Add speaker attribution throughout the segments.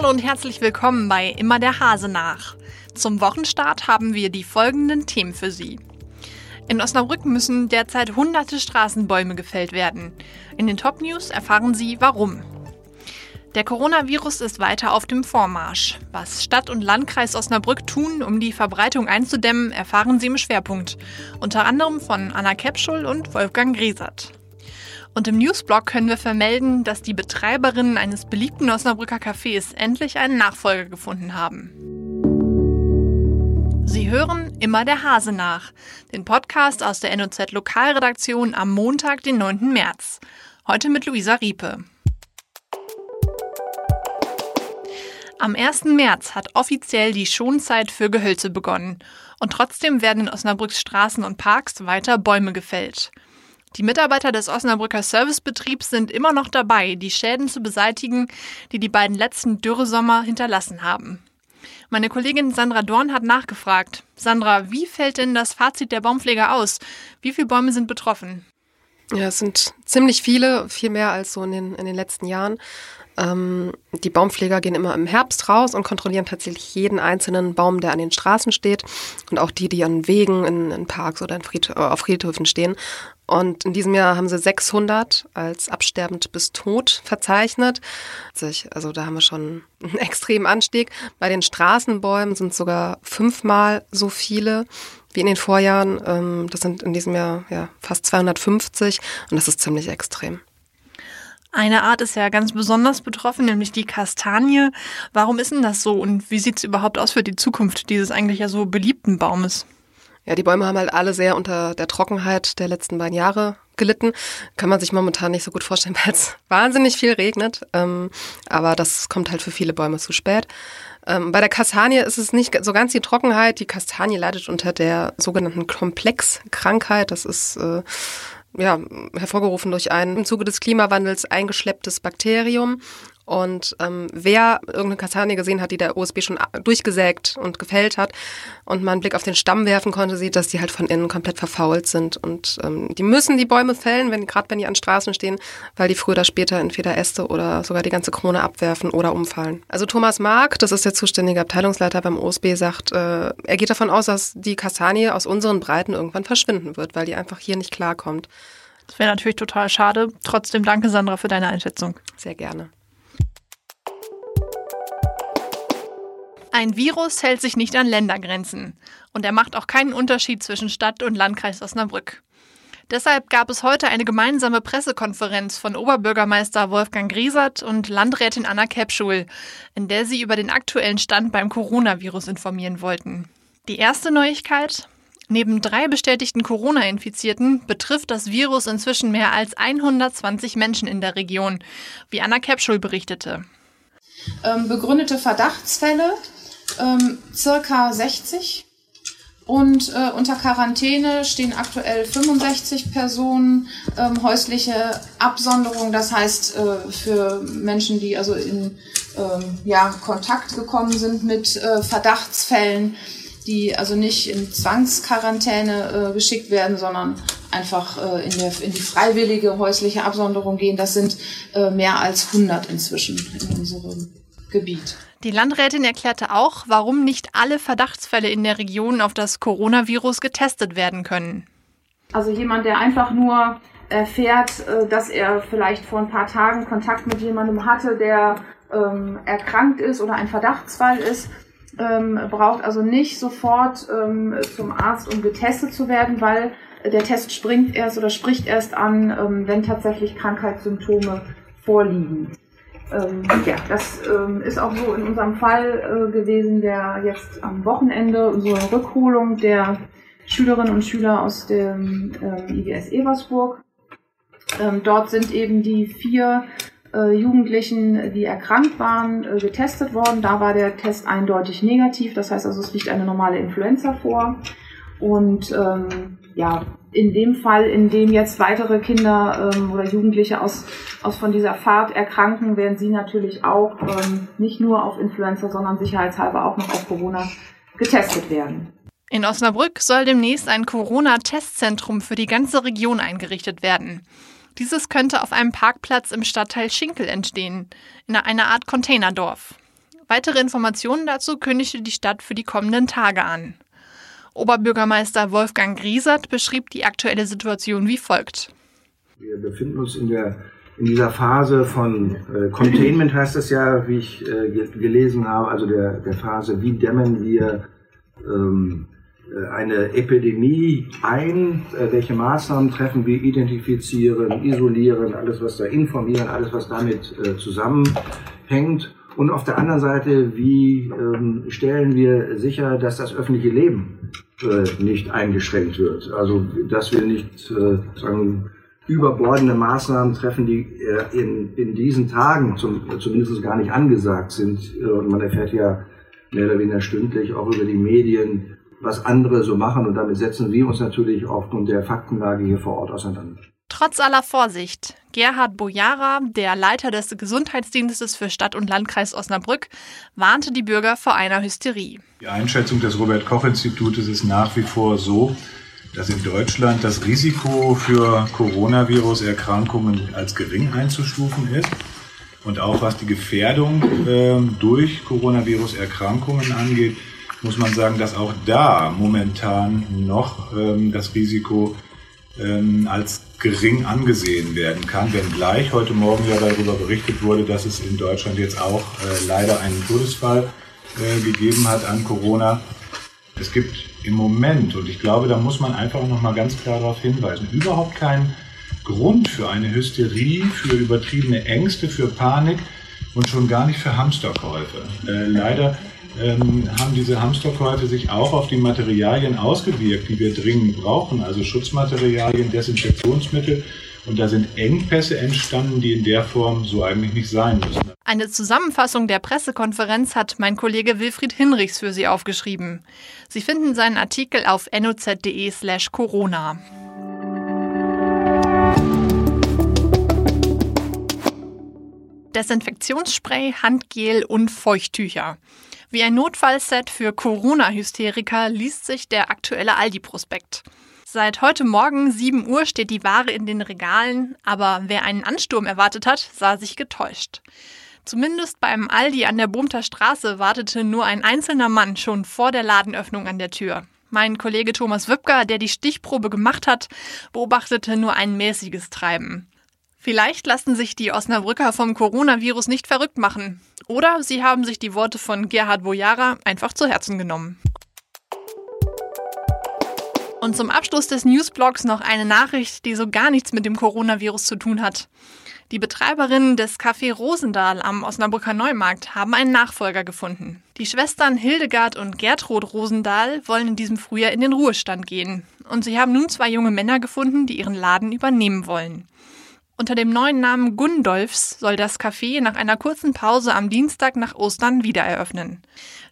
Speaker 1: Hallo und herzlich willkommen bei Immer der Hase nach. Zum Wochenstart haben wir die folgenden Themen für Sie. In Osnabrück müssen derzeit hunderte Straßenbäume gefällt werden. In den Top News erfahren Sie warum. Der Coronavirus ist weiter auf dem Vormarsch. Was Stadt und Landkreis Osnabrück tun, um die Verbreitung einzudämmen, erfahren Sie im Schwerpunkt. Unter anderem von Anna Kepschul und Wolfgang Griesert. Und im Newsblog können wir vermelden, dass die Betreiberinnen eines beliebten Osnabrücker Cafés endlich einen Nachfolger gefunden haben. Sie hören immer der Hase nach, den Podcast aus der NOZ Lokalredaktion am Montag, den 9. März. Heute mit Luisa Riepe. Am 1. März hat offiziell die Schonzeit für Gehölze begonnen. Und trotzdem werden in Osnabrücks Straßen und Parks weiter Bäume gefällt. Die Mitarbeiter des Osnabrücker Servicebetriebs sind immer noch dabei, die Schäden zu beseitigen, die die beiden letzten Dürresommer hinterlassen haben. Meine Kollegin Sandra Dorn hat nachgefragt. Sandra, wie fällt denn das Fazit der Baumpfleger aus? Wie viele Bäume sind betroffen?
Speaker 2: Ja, es sind ziemlich viele, viel mehr als so in den, in den letzten Jahren. Ähm, die Baumpfleger gehen immer im Herbst raus und kontrollieren tatsächlich jeden einzelnen Baum, der an den Straßen steht und auch die, die an Wegen, in, in Parks oder in Fried, auf Friedhöfen stehen. Und in diesem Jahr haben sie 600 als absterbend bis tot verzeichnet. Also da haben wir schon einen extremen Anstieg. Bei den Straßenbäumen sind sogar fünfmal so viele wie in den Vorjahren. Ähm, das sind in diesem Jahr ja, fast 250 und das ist ziemlich extrem.
Speaker 1: Eine Art ist ja ganz besonders betroffen, nämlich die Kastanie. Warum ist denn das so und wie sieht es überhaupt aus für die Zukunft dieses eigentlich ja so beliebten Baumes?
Speaker 2: Ja, die Bäume haben halt alle sehr unter der Trockenheit der letzten beiden Jahre gelitten. Kann man sich momentan nicht so gut vorstellen, weil es wahnsinnig viel regnet. Ähm, aber das kommt halt für viele Bäume zu spät. Ähm, bei der Kastanie ist es nicht so ganz die Trockenheit. Die Kastanie leidet unter der sogenannten Komplexkrankheit. Das ist äh, ja, hervorgerufen durch ein im Zuge des Klimawandels eingeschlepptes Bakterium. Und ähm, wer irgendeine Kastanie gesehen hat, die der OSB schon durchgesägt und gefällt hat und man einen Blick auf den Stamm werfen konnte, sieht, dass die halt von innen komplett verfault sind. Und ähm, die müssen die Bäume fällen, wenn gerade wenn die an Straßen stehen, weil die früher oder später entweder Äste oder sogar die ganze Krone abwerfen oder umfallen. Also Thomas Mark, das ist der zuständige Abteilungsleiter beim OSB, sagt, äh, er geht davon aus, dass die Kastanie aus unseren Breiten irgendwann verschwinden wird, weil die einfach hier nicht klarkommt.
Speaker 1: Das wäre natürlich total schade. Trotzdem danke, Sandra, für deine Einschätzung.
Speaker 2: Sehr gerne.
Speaker 1: Ein Virus hält sich nicht an Ländergrenzen und er macht auch keinen Unterschied zwischen Stadt und Landkreis Osnabrück. Deshalb gab es heute eine gemeinsame Pressekonferenz von Oberbürgermeister Wolfgang Griesert und Landrätin Anna Kepschul, in der sie über den aktuellen Stand beim Coronavirus informieren wollten. Die erste Neuigkeit? Neben drei bestätigten Corona-Infizierten betrifft das Virus inzwischen mehr als 120 Menschen in der Region, wie Anna Kepschul berichtete.
Speaker 3: Ähm, begründete Verdachtsfälle ähm, circa 60 und äh, unter Quarantäne stehen aktuell 65 Personen. Ähm, häusliche Absonderung, das heißt äh, für Menschen, die also in ähm, ja, Kontakt gekommen sind mit äh, Verdachtsfällen, die also nicht in Zwangsquarantäne äh, geschickt werden, sondern einfach äh, in, der, in die freiwillige häusliche Absonderung gehen. Das sind äh, mehr als 100 inzwischen in unserem Gebiet.
Speaker 1: Die Landrätin erklärte auch, warum nicht alle Verdachtsfälle in der Region auf das Coronavirus getestet werden können.
Speaker 3: Also jemand, der einfach nur erfährt, äh, dass er vielleicht vor ein paar Tagen Kontakt mit jemandem hatte, der ähm, erkrankt ist oder ein Verdachtsfall ist, ähm, braucht also nicht sofort ähm, zum Arzt, um getestet zu werden, weil der Test springt erst oder spricht erst an, ähm, wenn tatsächlich Krankheitssymptome vorliegen. Ähm, ja, das ähm, ist auch so in unserem Fall äh, gewesen, der jetzt am Wochenende so eine Rückholung der Schülerinnen und Schüler aus dem ähm, IGS Eversburg. Ähm, dort sind eben die vier äh, Jugendlichen, die erkrankt waren, äh, getestet worden. Da war der Test eindeutig negativ. Das heißt also, es liegt eine normale Influenza vor. Und ähm, ja, in dem Fall, in dem jetzt weitere Kinder ähm, oder Jugendliche aus, aus von dieser Fahrt erkranken, werden sie natürlich auch ähm, nicht nur auf Influenza, sondern sicherheitshalber auch noch auf Corona getestet werden.
Speaker 1: In Osnabrück soll demnächst ein Corona-Testzentrum für die ganze Region eingerichtet werden. Dieses könnte auf einem Parkplatz im Stadtteil Schinkel entstehen, in einer Art Containerdorf. Weitere Informationen dazu kündigte die Stadt für die kommenden Tage an. Oberbürgermeister Wolfgang Griesert beschrieb die aktuelle Situation wie folgt.
Speaker 4: Wir befinden uns in, der, in dieser Phase von äh, Containment, heißt das ja, wie ich äh, gelesen habe, also der, der Phase, wie dämmen wir ähm, äh, eine Epidemie ein, äh, welche Maßnahmen treffen wir, identifizieren, isolieren, alles was da informieren, alles was damit äh, zusammenhängt. Und auf der anderen Seite, wie ähm, stellen wir sicher, dass das öffentliche Leben äh, nicht eingeschränkt wird? Also, dass wir nicht äh, sagen, überbordende Maßnahmen treffen, die äh, in, in diesen Tagen zum, zumindest gar nicht angesagt sind. Und man erfährt ja mehr oder weniger stündlich auch über die Medien, was andere so machen. Und damit setzen wir uns natürlich aufgrund der Faktenlage hier vor Ort auseinander.
Speaker 1: Trotz aller Vorsicht, Gerhard Bojara, der Leiter des Gesundheitsdienstes für Stadt und Landkreis Osnabrück, warnte die Bürger vor einer Hysterie.
Speaker 5: Die Einschätzung des Robert Koch Institutes ist nach wie vor so, dass in Deutschland das Risiko für Coronavirus-Erkrankungen als gering einzustufen ist. Und auch was die Gefährdung äh, durch Coronavirus-Erkrankungen angeht, muss man sagen, dass auch da momentan noch ähm, das Risiko ähm, als gering angesehen werden kann, wenngleich heute Morgen ja darüber berichtet wurde, dass es in Deutschland jetzt auch äh, leider einen Todesfall äh, gegeben hat an Corona. Es gibt im Moment, und ich glaube, da muss man einfach noch mal ganz klar darauf hinweisen, überhaupt keinen Grund für eine Hysterie, für übertriebene Ängste, für Panik und schon gar nicht für Hamsterkäufe. Äh, leider ähm, haben diese Hamsterkäufe sich auch auf die Materialien ausgewirkt, die wir dringend brauchen, also Schutzmaterialien, Desinfektionsmittel. Und da sind Engpässe entstanden, die in der Form so eigentlich nicht sein müssen.
Speaker 1: Eine Zusammenfassung der Pressekonferenz hat mein Kollege Wilfried Hinrichs für Sie aufgeschrieben. Sie finden seinen Artikel auf noz.de/slash Corona. Desinfektionsspray, Handgel und Feuchttücher. Wie ein Notfallset für Corona-Hysteriker liest sich der aktuelle Aldi-Prospekt. Seit heute Morgen 7 Uhr steht die Ware in den Regalen, aber wer einen Ansturm erwartet hat, sah sich getäuscht. Zumindest beim Aldi an der Bohmter Straße wartete nur ein einzelner Mann schon vor der Ladenöffnung an der Tür. Mein Kollege Thomas Wübker, der die Stichprobe gemacht hat, beobachtete nur ein mäßiges Treiben. Vielleicht lassen sich die Osnabrücker vom Coronavirus nicht verrückt machen. Oder sie haben sich die Worte von Gerhard Bojara einfach zu Herzen genommen. Und zum Abschluss des Newsblogs noch eine Nachricht, die so gar nichts mit dem Coronavirus zu tun hat. Die Betreiberinnen des Café Rosendahl am Osnabrücker Neumarkt haben einen Nachfolger gefunden. Die Schwestern Hildegard und Gertrud Rosendahl wollen in diesem Frühjahr in den Ruhestand gehen. Und sie haben nun zwei junge Männer gefunden, die ihren Laden übernehmen wollen. Unter dem neuen Namen Gundolfs soll das Café nach einer kurzen Pause am Dienstag nach Ostern wieder eröffnen.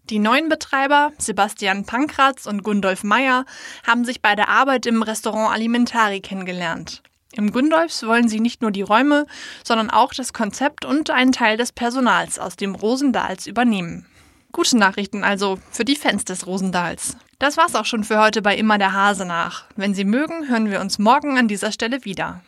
Speaker 1: Die neuen Betreiber, Sebastian Pankratz und Gundolf Meyer, haben sich bei der Arbeit im Restaurant Alimentari kennengelernt. Im Gundolfs wollen sie nicht nur die Räume, sondern auch das Konzept und einen Teil des Personals aus dem Rosendals übernehmen. Gute Nachrichten also für die Fans des Rosendals. Das war's auch schon für heute bei Immer der Hase nach. Wenn Sie mögen, hören wir uns morgen an dieser Stelle wieder.